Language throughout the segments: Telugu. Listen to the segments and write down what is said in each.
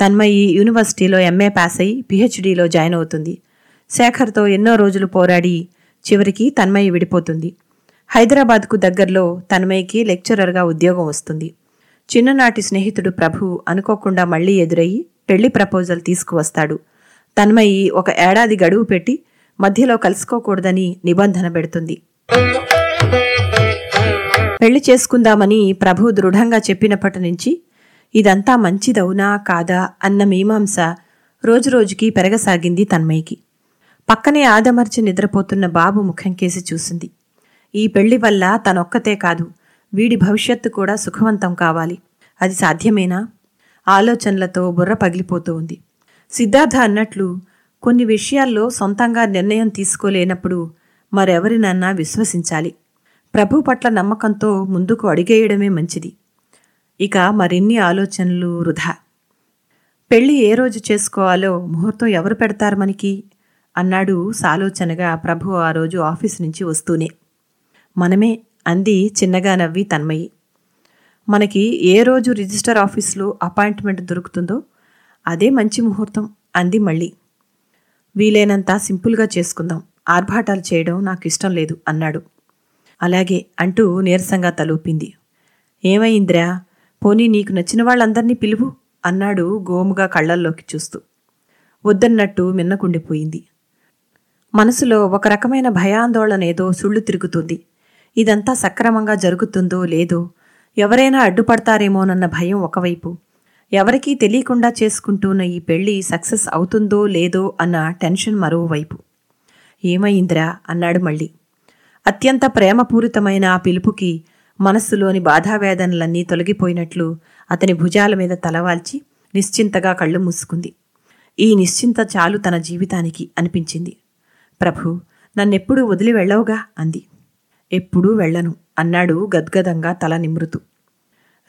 తన్మయి యూనివర్సిటీలో ఎంఏ పాస్ అయి పిహెచ్డీలో జాయిన్ అవుతుంది. శేఖర్తో ఎన్నో రోజులు పోరాడి చివరికి తన్మయి విడిపోతుంది. హైదరాబాద్కు దగ్గరలో తన్మయికి లెక్చరర్గా ఉద్యోగం వస్తుంది. చిన్ననాటి స్నేహితుడు ప్రభు అనుకోకుండా మళ్ళీ ఎదురయ్యి పెళ్ళి ప్రపోజల్ తీసుకువస్తాడు. తన్మయి ఒక ఏడాది గడువు పెట్టి మధ్యలో కలుసుకోకూడదని నిబంధన పెడుతుంది. పెళ్ళి చేసుకుందామని ప్రభు దృఢంగా చెప్పినప్పటి నుంచి ఇదంతా మంచిదవునా కాదా అన్న మీమాంస రోజురోజుకి పెరగసాగింది తన్మయ్యకి. పక్కనే ఆదమర్చి నిద్రపోతున్న బాబు ముఖం కేసి చూసింది. ఈ పెళ్ళి వల్ల తనొక్కతే కాదు వీడి భవిష్యత్తు కూడా సుఖవంతం కావాలి. అది సాధ్యమేనా? ఆలోచనలతో బుర్ర పగిలిపోతూ ఉంది. సిద్ధార్థ అన్నట్లు కొన్ని విషయాల్లో సొంతంగా నిర్ణయం తీసుకోలేనప్పుడు మరెవరినన్నా విశ్వసించాలి. ప్రభు పట్ల నమ్మకంతో ముందుకు అడిగేయడమే మంచిది. ఇక మరిన్ని ఆలోచనలు వృధా. పెళ్ళి ఏ రోజు చేసుకోవాలో ముహూర్తం ఎవరు పెడతారు మనకి? అన్నాడు సాలోచనగా ప్రభు ఆ రోజు ఆఫీస్ నుంచి వస్తూనే. మనమే అంది చిన్నగా నవ్వి తన్మయి. మనకి ఏ రోజు రిజిస్టర్ ఆఫీస్లో అపాయింట్మెంట్ దొరుకుతుందో అదే మంచి ముహూర్తం అంది మళ్ళీ. వీలైనంత సింపుల్గా చేసుకుందాం. ఆర్భాటాలు చేయడం నాకు ఇష్టం లేదు అన్నాడు. అలాగే అంటూ నీరసంగా తలూపింది. ఏమైందిరా? పోనీ నీకు నచ్చిన వాళ్ళందర్నీ పిలువు అన్నాడు గోముగా కళ్ళల్లోకి చూస్తూ. వద్దన్నట్టు మిన్నకుండిపోయింది. మనసులో ఒక రకమైన భయాందోళన ఏదో సుళ్ళు తిరుగుతుంది. ఇదంతా సక్రమంగా జరుగుతుందో లేదో ఎవరైనా అడ్డుపడతారేమోనన్న భయం ఒకవైపు. ఎవరికీ తెలియకుండా చేసుకుంటున్న ఈ పెళ్ళి సక్సెస్ అవుతుందో లేదో అన్న టెన్షన్ మరోవైపు. ఏమైందిరా? అన్నాడు మళ్ళీ. అత్యంత ప్రేమపూరితమైన ఆ పిలుపుకి మనస్సులోని బాధావేదనలన్నీ తొలగిపోయినట్లు అతని భుజాల మీద తలవాల్చి నిశ్చింతగా కళ్ళు మూసుకుంది. ఈ నిశ్చింత చాలు తన జీవితానికి అనిపించింది. ప్రభు నన్నెప్పుడూ వదిలి వెళ్ళవుగా? అంది. ఎప్పుడూ వెళ్ళను అన్నాడు గద్గదంగా తల నిమృతు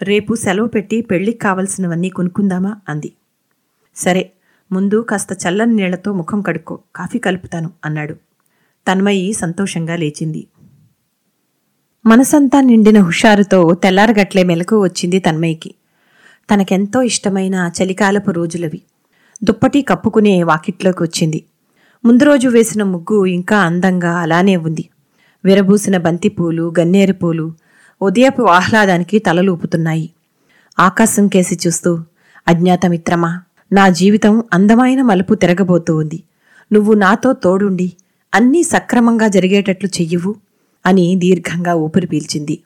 రేపు సెలవు పెట్టి పెళ్ళికి కావలసినవన్నీ కొనుక్కుందామా? అంది. సరే ముందు కాస్త చల్లని నీళ్ళతో ముఖం కడుక్కో కాఫీ కలుపుతాను అన్నాడు. తన్మయి సంతోషంగా లేచింది. మనసంతా నిండిన హుషారుతో తెల్లారగట్లే మెలకు వచ్చింది తన్మయికి తనకెంతో ఇష్టమైన చలికాలపు రోజులవి. దుప్పటి కప్పుకునే వాకిట్లోకి వచ్చింది ముందు రోజు వేసిన ముగ్గు ఇంకా అందంగా అలానే ఉంది. విరబూసిన బంతిపూలు గన్నేరు పూలు ఉదయపు ఆహ్లాదానికి తలలూపుతున్నాయి. ఆకాశం కేసి చూస్తూ అజ్ఞాతమిత్రమా నా జీవితం అందమైన మలుపు తిరగబోతూ ఉంది నువ్వు నాతో తోడుండి అన్నీ సక్రమంగా జరిగేటట్లు చెయ్యువు. అని దీర్ఘంగా ఊపిరి పీల్చింది.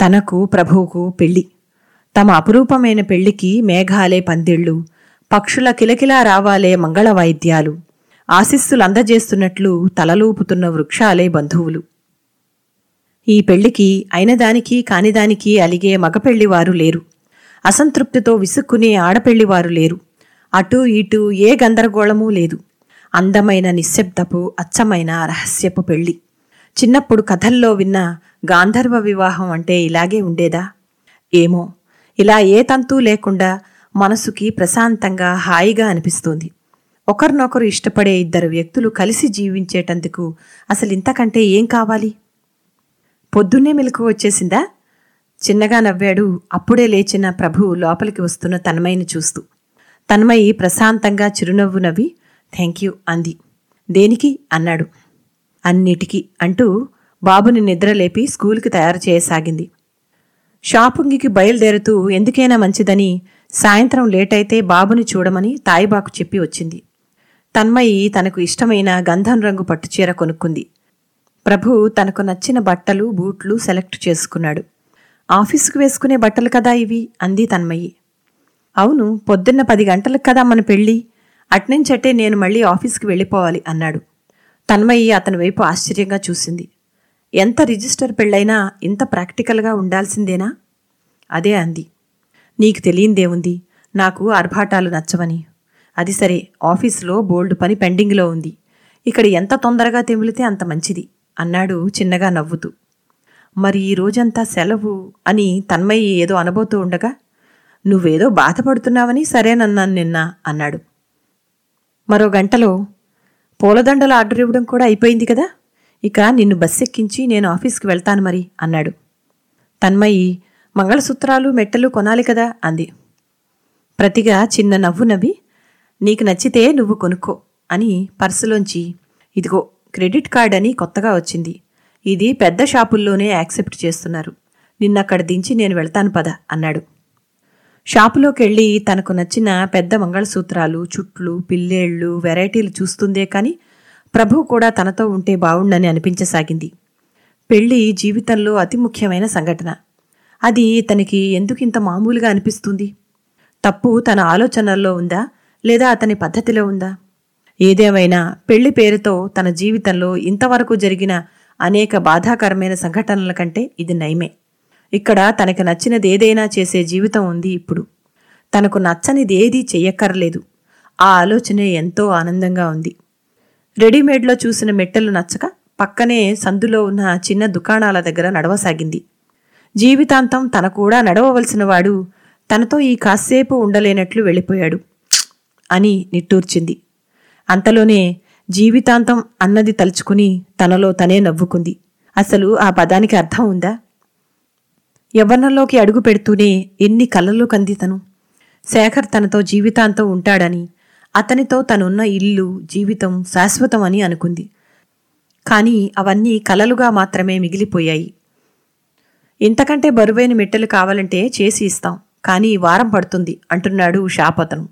తనకు ప్రభువుకు పెళ్ళి తమ అపురూపమైన పెళ్ళికి మేఘాలే పందిళ్ళు పక్షుల కిలకిలా రావాలే మంగళ వాయిద్యాలు ఆశిస్సులు అందజేస్తున్నట్లు తలలూపుతున్న వృక్షాలే బంధువులు. ఈ పెళ్ళికి అయినదానికి కానిదానికి అలిగే మగపెళ్ళివారు లేరు. అసంతృప్తితో విసుక్కునే ఆడపెళ్ళివారు లేరు. అటూ ఇటూ ఏ గందరగోళమూ లేదు. అందమైన నిశ్శబ్దపు అచ్చమైన రహస్యపు పెళ్ళి చిన్నప్పుడు కథల్లో విన్న గాంధర్వ వివాహం అంటే ఇలాగే ఉండేదా? ఏమో. ఇలా ఏ తంతు లేకుండా మనసుకి ప్రశాంతంగా హాయిగా అనిపిస్తుంది. ఒకరినొకరు ఇష్టపడే ఇద్దరు వ్యక్తులు కలిసి జీవించేటందుకు అసలు ఇంతకంటే ఏం కావాలి? పొద్దున్నే మెలకు వచ్చేసిందా? చిన్నగా నవ్వాడు అప్పుడే లేచిన ప్రభు లోపలికి వస్తున్న తన్మయిని చూస్తూ. తన్మయి ప్రశాంతంగా చిరునవ్వు నవ్వి థ్యాంక్ యూ అంది. దేనికి? అన్నాడు. అన్నిటికీ అంటూ బాబుని నిద్రలేపి స్కూల్కి తయారు చేయసాగింది. షాపింగ్కి బయలుదేరుతూ ఎందుకైనా మంచిదని సాయంత్రం లేటైతే బాబుని చూడమని తాయిబాకు చెప్పి వచ్చింది. తన్మయి తనకు ఇష్టమైన గంధం రంగు పట్టుచీర కొనుక్కుంది. ప్రభు తనకు నచ్చిన బట్టలు బూట్లు సెలెక్ట్ చేసుకున్నాడు. ఆఫీసుకు వేసుకునే బట్టలు కదా ఇవి? అంది తన్మయి. అవును పొద్దున్న పది గంటలకు కదా మన పెళ్ళి? అట్నుంచట్టే నేను మళ్ళీ ఆఫీస్కి వెళ్ళిపోవాలి అన్నాడు. తన్మయి అతని వైపు ఆశ్చర్యంగా చూసింది. ఎంత రిజిస్టర్ పెళ్ళైనా ఇంత ప్రాక్టికల్గా ఉండాల్సిందేనా? అదే అంది. నీకు తెలియందేముంది? నాకు ఆర్భాటాలు నచ్చవని. అది సరే ఆఫీసులో బోల్డ్ పని పెండింగ్లో ఉంది. ఇక్కడ ఎంత తొందరగా తెమిలితే అంత మంచిది అన్నాడు చిన్నగా నవ్వుతూ. మరి ఈ రోజంతా సెలవు అని తన్మయ్య ఏదో అనబోతూ ఉండగా నువ్వేదో బాధపడుతున్నావని సరేనన్నాను నిన్న అన్నాడు. మరో గంటలో పూలదండలు ఆర్డర్ ఇవ్వడం కూడా అయిపోయింది కదా? ఇక నిన్ను బస్సు ఎక్కించి నేను ఆఫీస్కి వెళ్తాను మరి అన్నాడు. తన్మయి మంగళసూత్రాలు మెట్టలు కొనాలి కదా అంది. ప్రతిగా చిన్న నవ్వు నవ్వి నీకు నచ్చితే నువ్వు కొనుక్కో అని పర్సులోంచి ఇదిగో క్రెడిట్ కార్డ్ అని కొత్తగా వచ్చింది. ఇది పెద్ద షాపుల్లోనే యాక్సెప్ట్ చేస్తున్నారు. నిన్నక్కడ దించి నేను వెళ్తాను పద అన్నాడు. షాపులోకెళ్ళి తనకు నచ్చిన పెద్ద మంగళసూత్రాలు చుట్లు పిల్లేళ్ళు వెరైటీలు చూస్తుందే కానీ ప్రభు కూడా తనతో ఉంటే బావుండని అనిపించసాగింది. పెళ్ళి జీవితంలో అతి ముఖ్యమైన సంఘటన. అది తనకి ఎందుకింత మామూలుగా అనిపిస్తుంది? తప్పు తన ఆలోచనల్లో ఉందా? లేదా అతని పద్ధతిలో ఉందా? ఏదేమైనా పెళ్ళి పేరుతో తన జీవితంలో ఇంతవరకు జరిగిన అనేక బాధాకరమైన సంఘటనల కంటే ఇది నయమే. ఇక్కడ తనకు నచ్చినది ఏదైనా చేసే జీవితం ఉంది ఇప్పుడు. తనకు నచ్చనిది ఏదీ చెయ్యక్కర్లేదు. ఆ ఆలోచనే ఎంతో ఆనందంగా ఉంది. రెడీమేడ్లో చూసిన మెట్టెలు నచ్చక పక్కనే సందులో ఉన్న చిన్న దుకాణాల దగ్గర నడవసాగింది. జీవితాంతం తన కూడా నడవవలసిన వాడు తనతో ఈ కాసేపు ఉండలేనట్లు వెళ్ళిపోయాడు అని నిట్టూర్చింది. అంతలోనే జీవితాంతం అన్నది తలుచుకుని తనలో తనే నవ్వుకుంది. అసలు ఆ పదానికి అర్థం ఉందా? యవ్వనంలోకి అడుగు పెడుతూనే ఎన్ని కలలు కందితను. శేఖర్ తనతో జీవితాంతం ఉంటాడని అతనితో తనున్న ఇల్లు జీవితం శాశ్వతం అని అనుకుంది. కానీ అవన్నీ కలలుగా మాత్రమే మిగిలిపోయాయి. ఇంతకంటే బరువైన మెట్టెలు కావాలంటే చేసి ఇస్తాం కానీ వారం పడుతుంది అంటున్నాడు షాపతను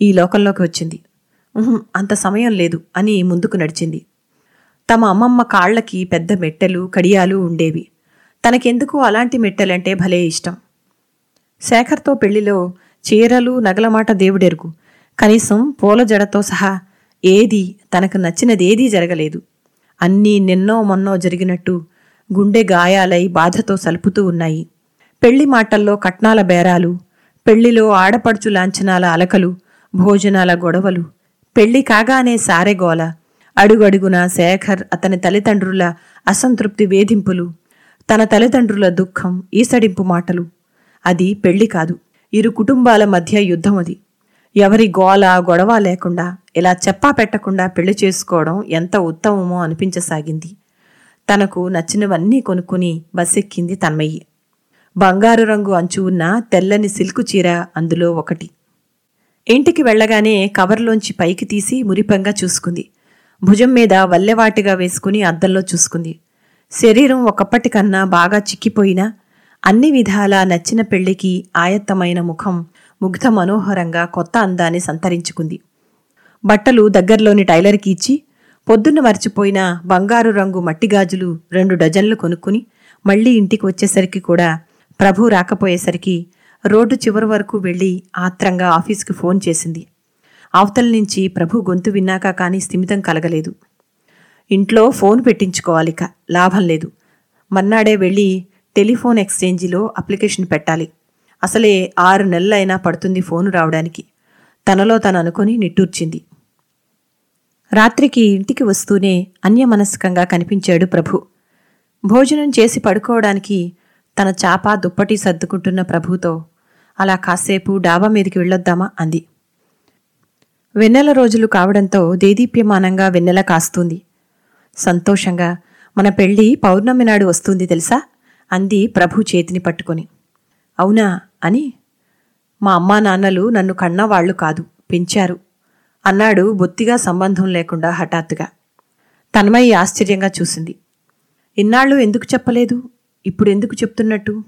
ఈ లోకంలోకి వచ్చింది. అంత సమయం లేదు అని ముందుకు నడిచింది. తమ అమ్మమ్మ కాళ్ళకి పెద్ద మెట్టెలు కడియాలు ఉండేవి. తనకెందుకు అలాంటి మెట్టెలంటే భలే ఇష్టం. శేఖర్తో పెళ్ళిలో చీరలు నగలమాట దేవుడెరుగు. కనీసం పూల జడతో సహా ఏది తనకు నచ్చినదేదీ జరగలేదు. అన్నీ నిన్నో మొన్నో జరిగినట్టు గుండె గాయాలై బాధతో సలుపుతూ ఉన్నాయి. పెళ్ళి మాటల్లో కట్నాల బేరాలు పెళ్ళిలో ఆడపడుచు లాంఛనాల అలకలు భోజనాల గొడవలు పెళ్ళి కాగానే సారెగోల అడుగడుగున శేఖర్ అతని తల్లిదండ్రుల అసంతృప్తి వేధింపులు తన తల్లిదండ్రుల దుఃఖం ఈసడింపు మాటలు. అది పెళ్ళి కాదు. ఇరు కుటుంబాల మధ్య యుద్ధం అది. ఎవరి గోల గొడవ లేకుండా ఇలా చెప్పా పెట్టకుండా పెళ్ళి చేసుకోవడం ఎంత ఉత్తమమో అనిపించసాగింది. తనకు నచ్చినవన్నీ కొనుక్కుని బస్సెక్కింది తన్మయ్యి. బంగారు రంగు అంచు ఉన్న తెల్లని సిల్కు చీర అందులో ఒకటి. ఇంటికి వెళ్ళగానే కవర్లోంచి పైకి తీసి మురిపంగా చూసుకుంది. భుజం మీద వల్లెవాటిగా వేసుకుని అద్దంలో చూసుకుంది. శరీరం ఒకప్పటికన్నా బాగా చిక్కిపోయినా అన్ని విధాలా నచ్చిన పెళ్ళికి ఆయత్తమైన ముఖం ముగ్ధ మనోహరంగా కొత్త అందాన్ని సంతరించుకుంది. బట్టలు దగ్గరలోని టైలర్కి ఇచ్చి పొద్దున్న మర్చిపోయిన బంగారు రంగు మట్టిగాజులు రెండు డజన్లు కొనుక్కుని మళ్ళీ ఇంటికి వచ్చేసరికి కూడా ప్రభు రాకపోయేసరికి రోడ్డు చివరి వరకు వెళ్ళి ఆత్రంగా ఆఫీస్కి ఫోన్ చేసింది. అవతల నుంచి ప్రభు గొంతు విన్నాక కానీ స్థిమితం కలగలేదు. ఇంట్లో ఫోన్ పెట్టించుకోవాలిక లాభం లేదు. మన్నాడే వెళ్ళి టెలిఫోన్ ఎక్స్చేంజిలో అప్లికేషన్ పెట్టాలి. అసలే ఆరు నెలలైనా పడుతుంది ఫోను రావడానికి. తనలో తను అనుకుని నిట్టూర్చింది. రాత్రికి ఇంటికి వస్తూనే అన్యమనస్కంగా కనిపించాడు ప్రభు. భోజనం చేసి పడుకోవడానికి తన చాప దుప్పటి సర్దుకుంటున్న ప్రభుతో అలా కాసేపు డాబా మీదకి వెళ్ళొద్దామా? అంది. వెన్నెల రోజులు కావడంతో దేదీప్యమానంగా వెన్నెల కాస్తుంది. సంతోషంగా మన పెళ్ళి పౌర్ణమి నాడు వస్తుంది తెలుసా అంది ప్రభు చేతిని పట్టుకొని. అవునా అని. మా అమ్మా నాన్నలు నన్ను కన్నవాళ్ళు కాదు పెంచారు అన్నాడు బొత్తిగా సంబంధం లేకుండా హఠాత్తుగా. తన్మయి ఆశ్చర్యంగా చూసింది. ఇన్నాళ్ళు ఎందుకు చెప్పలేదు? ఇప్పుడు ఎందుకు చెప్తున్నట్టు?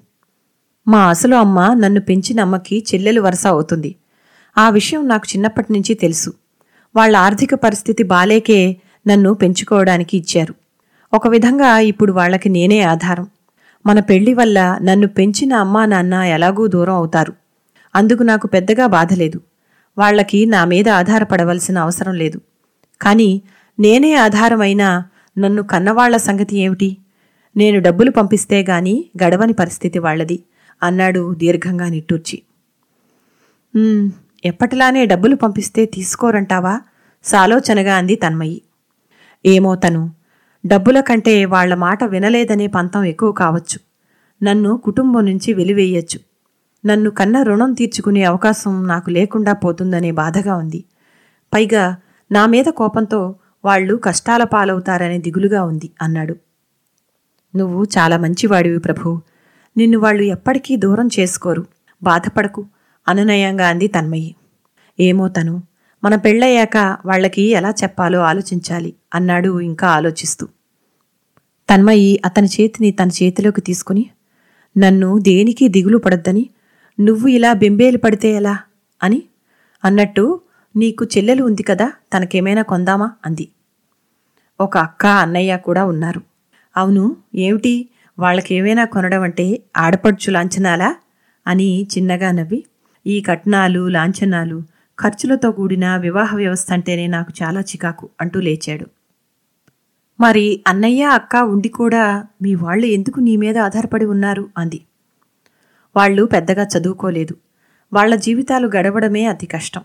మా అసలు అమ్మ నన్ను పెంచిన అమ్మకి చెల్లెలు వరుస అవుతుంది. ఆ విషయం నాకు చిన్నప్పటి నుంచి తెలుసు. వాళ్ళ ఆర్థిక పరిస్థితి బాలేకే నన్ను పెంచుకోవడానికి ఇచ్చారు. ఒక విధంగా ఇప్పుడు వాళ్ళకి నేనే ఆధారం. మన పెళ్ళి వల్ల నన్ను పెంచిన అమ్మా నాన్న ఎలాగూ దూరం అవుతారు. అందుకు నాకు పెద్దగా బాధ లేదు. వాళ్ళకి నా మీద ఆధారపడవలసిన అవసరం లేదు. కానీ నేనే ఆధారమైనా నన్ను కన్నవాళ్ళ సంగతి ఏమిటి? నేను డబ్బులు పంపిస్తే గాని గడవని పరిస్థితి వాళ్ళది అన్నాడు దీర్ఘంగా నిట్టూర్చి. ఎప్పటిలానే డబ్బులు పంపిస్తే తీసుకోరంటావా? సాలోచనగా అంది తన్మయి. ఏమో తను. డబ్బుల కంటే వాళ్ళ మాట వినలేదనే పంతం ఎక్కువ కావచ్చు. నన్ను కుటుంబం నుంచి వెలివేయచ్చు. నన్ను కన్న రుణం తీర్చుకునే అవకాశం నాకు లేకుండా పోతుందనే బాధగా ఉంది. పైగా నా మీద కోపంతో వాళ్ళు కష్టాల పాలవుతారనే దిగులుగా ఉంది అన్నాడు. నువ్వు చాలా మంచివాడివి ప్రభు. నిన్ను వాళ్ళు ఎప్పటికీ దూరం చేసుకోరు. బాధపడకు. అనునయంగా అంది తన్మయ్యి ఏమో తను. మన పెళ్ళయ్యాక వాళ్ళకి ఎలా చెప్పాలో ఆలోచించాలి అన్నాడు ఇంకా ఆలోచిస్తూ. తన్మయి అతని చేతిని తన చేతిలోకి తీసుకుని నన్ను దేనికి దిగులు పడొద్దని నువ్వు ఇలా బెంబేలు పడితే ఎలా? అని అన్నట్టు నీకు చెల్లెలు ఉంది కదా తనకేమైనా కొందామా? అంది. ఒక అక్క అన్నయ్య కూడా ఉన్నారు. అవును ఏమిటి? వాళ్ళకేమైనా కొనడం అంటే ఆడపడుచు లాంఛనాలా? అని చిన్నగా నవ్వి ఈ కట్నాలు లాంఛనాలు ఖర్చులతో కూడిన వివాహ వ్యవస్థ అంటేనే నాకు చాలా చికాకు అంటూ లేచాడు. మరి అన్నయ్య అక్క ఉండి కూడా మీ వాళ్ళు ఎందుకు నీ మీద ఆధారపడి ఉన్నారు? అంది. వాళ్ళు పెద్దగా చదువుకోలేదు. వాళ్ళ జీవితాలు గడవడమే అతి కష్టం.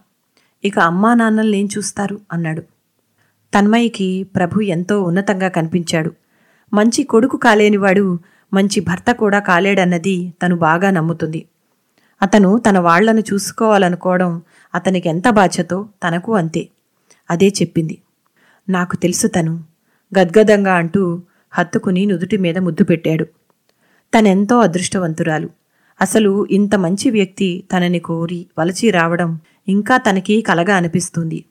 ఇక అమ్మా నాన్నల్నేం చూస్తారు? అన్నాడు. తన్మయికి ప్రభు ఎంతో ఉన్నతంగా కనిపించాడు. మంచి కొడుకు కాలేనివాడు మంచి భర్త కూడా కాలేడన్నది తను బాగా నమ్ముతుంది. అతను తన వాళ్ళను చూసుకోవాలనుకోవడం అతనికి ఎంత బాధ్యతో తనకు అంతే. అదే చెప్పింది. నాకు తెలుసు తను. గద్గదంగా అంటూ హత్తుకుని నుదుటి మీద ముద్దు పెట్టాడు. తనెంతో అదృష్టవంతురాలు. అసలు ఇంత మంచి వ్యక్తి తనని కోరి వలచి రావడం ఇంకా తనకి కలగా అనిపిస్తుంది.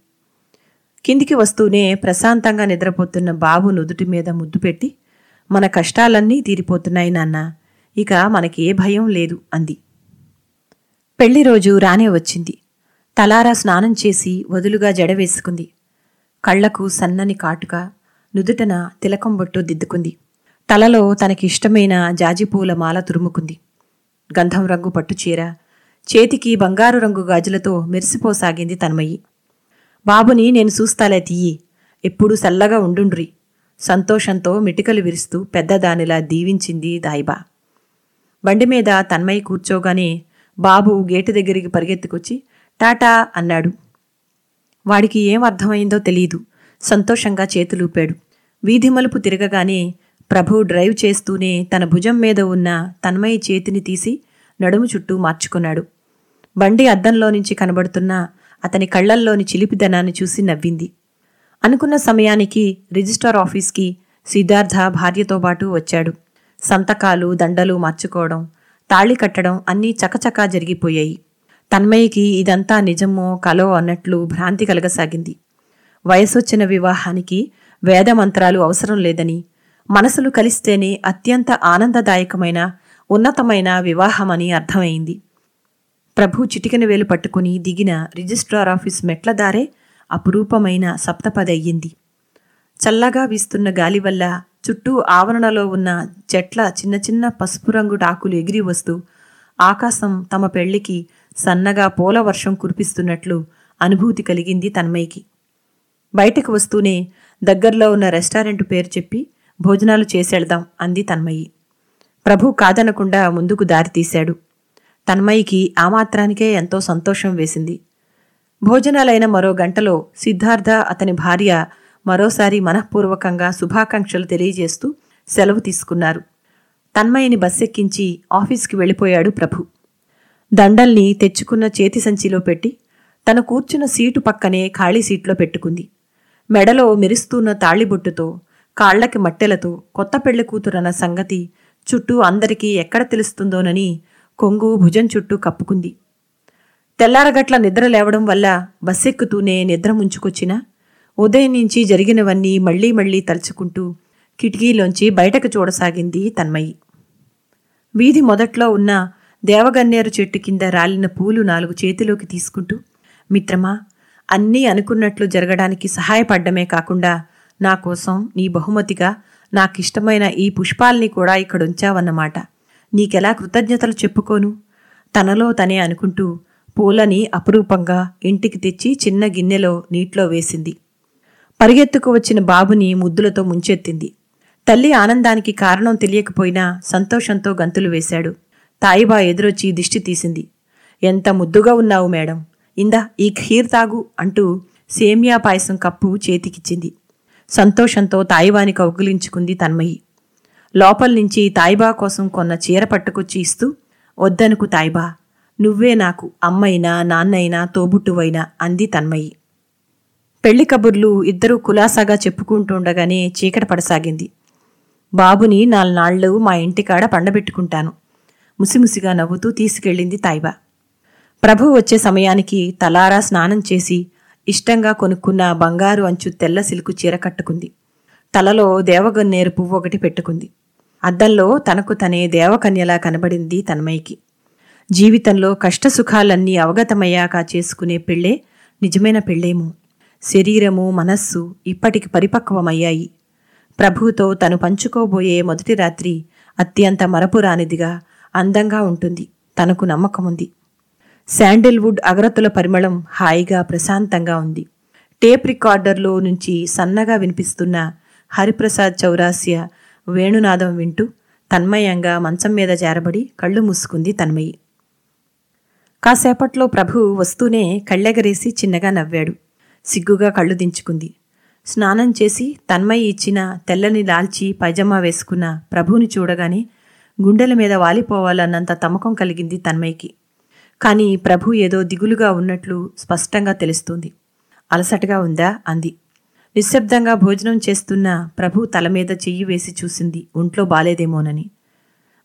కిందికి వస్తూనే ప్రశాంతంగా నిద్రపోతున్న బాబు నుదుటి మీద ముద్దు పెట్టి మన కష్టాలన్నీ తీరిపోతున్నాయి నాన్న ఇక మనకి ఏ భయం లేదు అంది. పెళ్ళి రోజు రానే వచ్చింది. తలారా స్నానం చేసి వదులుగా జడ వేసుకుంది. కళ్ళకు సన్నని కాటుక నుదుటన తిలకం బొట్టు దిద్దుకుంది. తలలో తనకి ఇష్టమైన జాజిపూల మాల తురుముకుంది. గంధం రంగు పట్టుచీర చేతికి బంగారు రంగు గాజులతో మెరిసిపోసాగింది తన్మయి. బాబుని నేను చూస్తాలే తీయి ఎప్పుడు సల్లగా ఉండుండ్రి. సంతోషంతో మిటికలు విరుస్తూ పెద్దదానిలా దీవించింది దాయిబా. బండి మీద తన్మయి కూర్చోగానే బాబు గేటు దగ్గరికి పరిగెత్తుకొచ్చి టాటా అన్నాడు. వాడికి ఏం అర్థమైందో తెలియదు సంతోషంగా చేతులూపాడు. వీధి మలుపు తిరగగానే ప్రభు డ్రైవ్ చేస్తూనే తన భుజం మీద ఉన్న తన్మయి చేతిని తీసి నడుము చుట్టూ మార్చుకున్నాడు. బండి అద్దంలో నుంచి కనబడుతున్న అతని కళ్ళల్లోని చిలిపిదనాన్ని చూసి నవ్వింది. అనుకున్న సమయానికి రిజిస్టార్ ఆఫీస్కి సిద్ధార్థ భార్యతో పాటు వచ్చాడు. సంతకాలు దండలు మార్చుకోవడం తాళి కట్టడం అన్నీ చకచకా జరిగిపోయాయి. తన్మయికి ఇదంతా నిజమో కలో అన్నట్లు భ్రాంతి కలగసాగింది. వయసొచ్చిన వివాహానికి వేదమంత్రాలు అవసరం లేదని మనసులు కలిస్తేనే అత్యంత ఆనందదాయకమైన ఉన్నతమైన వివాహమని అర్థమైంది. ప్రభు చిటికెన వేలు పట్టుకుని దిగిన రిజిస్ట్రార్ ఆఫీస్ మెట్ల దారే అపురూపమైన సప్తపది అయ్యింది చల్లగా వీస్తున్న గాలి వల్ల చుట్టూ ఆవరణలో ఉన్న చెట్ల చిన్న చిన్న పసుపు రంగు టాకులు ఎగిరి వస్తూ ఆకాశం తమ పెళ్ళికి సన్నగా పూలవర్షం కురిపిస్తున్నట్లు అనుభూతి కలిగింది తన్మయ్యకి. బయటకు వస్తూనే దగ్గరలో ఉన్న రెస్టారెంట్ పేరు చెప్పి భోజనాలు చేసేళ్దాం అంది తన్మయి ప్రభు కాదనకుండా ముందుకు దారితీశాడు తన్మయికి ఆ మాత్రానికే ఎంతో సంతోషం వేసింది. భోజనాలైన మరో గంటలో సిద్ధార్థ అతని భార్య మరోసారి మనఃపూర్వకంగా శుభాకాంక్షలు తెలియజేస్తూ సెలవు తీసుకున్నారు. తన్మయిని బస్సెక్కించి ఆఫీస్కి వెళ్ళిపోయాడు ప్రభు. దండల్ని తెచ్చుకున్న చేతి సంచిలో పెట్టి తను కూర్చున్న సీటు పక్కనే ఖాళీ సీట్లో పెట్టుకుంది. మెడలో మెరుస్తున్న తాళిబొట్టుతో కాళ్ళకి మట్టెలతో కొత్త పెళ్ళి కూతురన్న సంగతి చుట్టూ అందరికీ ఎక్కడ తెలుస్తుందోనని కొంగు భుజం చుట్టూ కప్పుకుంది. తెల్లారగట్ల నిద్ర లేవడం వల్ల బస్సెక్కుతూనే నిద్ర ముంచుకొచ్చినా ఉదయం నుంచి జరిగినవన్నీ మళ్ళీ మళ్ళీ తలుచుకుంటూ కిటికీలోంచి బయటకు చూడసాగింది తన్మయి. వీధి మొదట్లో ఉన్న దేవగన్నేరు చెట్టు కింద రాలిన పూలు నాలుగు చేతిలోకి తీసుకుంటూ మిత్రమా అన్నీ అనుకున్నట్లు జరగడానికి సహాయపడ్డమే కాకుండా నా కోసం నీ బహుమతిగా నాకిష్టమైన ఈ పుష్పాల్ని కూడా ఇక్కడ ఉంచావన్నమాట నీకెలా కృతజ్ఞతలు చెప్పుకోను? తనలో తనే అనుకుంటూ పూలని అపురూపంగా ఇంటికి తెచ్చి చిన్న గిన్నెలో నీటిలో వేసింది. పరిగెత్తుకు వచ్చిన బాబుని ముద్దులతో ముంచెత్తింది. తల్లి ఆనందానికి కారణం తెలియకపోయినా సంతోషంతో గంతులు వేశాడు. తాయిబా ఎదురొచ్చి దిష్టి తీసింది. ఎంత ముద్దుగా ఉన్నావు మేడం. ఇందా ఈ ఖీర్ తాగు అంటూ సేమియా పాయసం కప్పు చేతికిచ్చింది. సంతోషంతో తాయిబాని కౌగిలించుకుంది తన్మయి. లోపల నుంచి తాయిబా కోసం కొన్న చీర పట్టుకొచ్చి ఇస్తూ వద్దనుకు తాయిబా. నువ్వే నాకు అమ్మైనా నాన్నైనా తోబుట్టువైనా అంది తన్మయి. పెళ్ళి కబుర్లు ఇద్దరూ కులాసాగా చెప్పుకుంటుండగానే చీకట పడసాగింది. బాబుని నాలునాళ్ళు మా ఇంటికాడ పండబెట్టుకుంటాను. ముసిముసిగా నవ్వుతూ తీసుకెళ్ళింది తాయిబా ప్రభు వచ్చే సమయానికి తలారా స్నానం చేసి ఇష్టంగా కొనుక్కున్న బంగారు అంచు తెల్ల సిలుకు చీర కట్టుకుంది. తలలో దేవగన్నేరు పువ్వు ఒకటి పెట్టుకుంది. అద్దంలో తనకు తనే దేవకన్యలా కనబడింది తన్మయికి జీవితంలో కష్టసుఖాలన్నీ అవగతమయ్యాక చేసుకునే పెళ్ళే నిజమైన పెళ్ళేమో. శరీరము మనస్సు ఇప్పటికి పరిపక్వమయ్యాయి. ప్రభువుతో తను పంచుకోబోయే మొదటి రాత్రి అత్యంత మరపురానిదిగా అందంగా ఉంటుంది. తనకు నమ్మకముంది శాండిల్వుడ్ అగరత్తుల పరిమళం హాయిగా ప్రశాంతంగా ఉంది. టేప్ రికార్డర్లో నుంచి సన్నగా వినిపిస్తున్న హరిప్రసాద్ చౌరాస్య వేణునాదం వింటూ తన్మయంగా మంచం మీద జారబడి కళ్ళు మూసుకుంది తన్మయి. కాసేపట్లో ప్రభు వస్తూనే కళ్ళెగరేసి చిన్నగా నవ్వాడు. సిగ్గుగా కళ్ళు దించుకుంది. స్నానం చేసి తన్మయి ఇచ్చిన తెల్లని లాల్చి పైజమా వేసుకున్న ప్రభువుని చూడగానే గుండెల మీద వాలిపోవాలన్నంత తమకం కలిగింది తన్మయ్యకి. కానీ ప్రభు ఏదో దిగులుగా ఉన్నట్లు స్పష్టంగా తెలుస్తుంది. అలసటగా ఉందా? అంది. నిశ్శబ్దంగా భోజనం చేస్తున్న ప్రభు తల మీద చెయ్యి వేసి చూసింది. ఒంట్లో బాలేదేమోనని.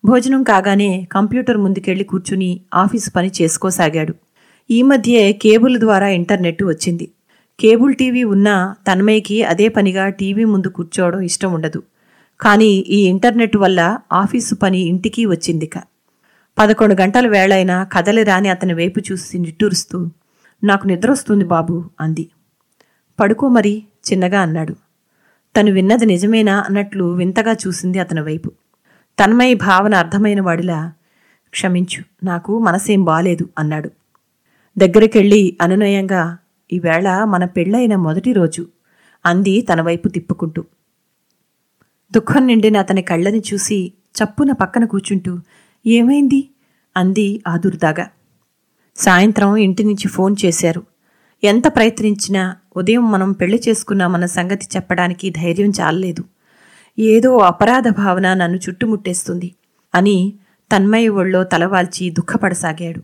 భోజనం కాగానే కంప్యూటర్ ముందుకెళ్ళి కూర్చుని ఆఫీసు పని చేసుకోసాగాడు. ఈ మధ్యే కేబుల్ ద్వారా ఇంటర్నెట్ వచ్చింది. కేబుల్ టీవీ ఉన్నా తన్మయ్యకి అదే పనిగా టీవీ ముందు కూర్చోవడం ఇష్టం ఉండదు. కానీ ఈ ఇంటర్నెట్ వల్ల ఆఫీసు పని ఇంటికి వచ్చిందిక. పదకొండు గంటల వేళైనా కదలి రాని అతని వైపు చూసి నిట్టూరుస్తూ నాకు నిద్ర వస్తుంది బాబు అంది. పడుకో మరి చిన్నగా అన్నాడు. తను విన్నది నిజమేనా అన్నట్లు వింతగా చూసింది అతని వైపు. తన్మయి భావన అర్థమైన వాడిలా క్షమించు నాకు మనసేం బాలేదు అన్నాడు. దగ్గరికెళ్ళి అనునయంగా ఈవేళ మన పెళ్ళైన మొదటి రోజు అంది తన వైపు తిప్పుకుంటూ. దుఃఖం నిండిన అతని కళ్ళని చూసి చప్పున పక్కన కూర్చుంటూ ఏమైంది? అంది ఆదుర్దాగా. సాయంత్రం ఇంటి నుంచి ఫోన్ చేశారు. ఎంత ప్రయత్నించినా ఉదయం మనం పెళ్ళి చేసుకున్నామన్న సంగతి చెప్పడానికి ధైర్యం చాలలేదు. ఏదో అపరాధ భావన నన్ను చుట్టుముట్టేస్తుంది అని తన్మయ ఒళ్ళో తలవాల్చి దుఃఖపడసాగాడు.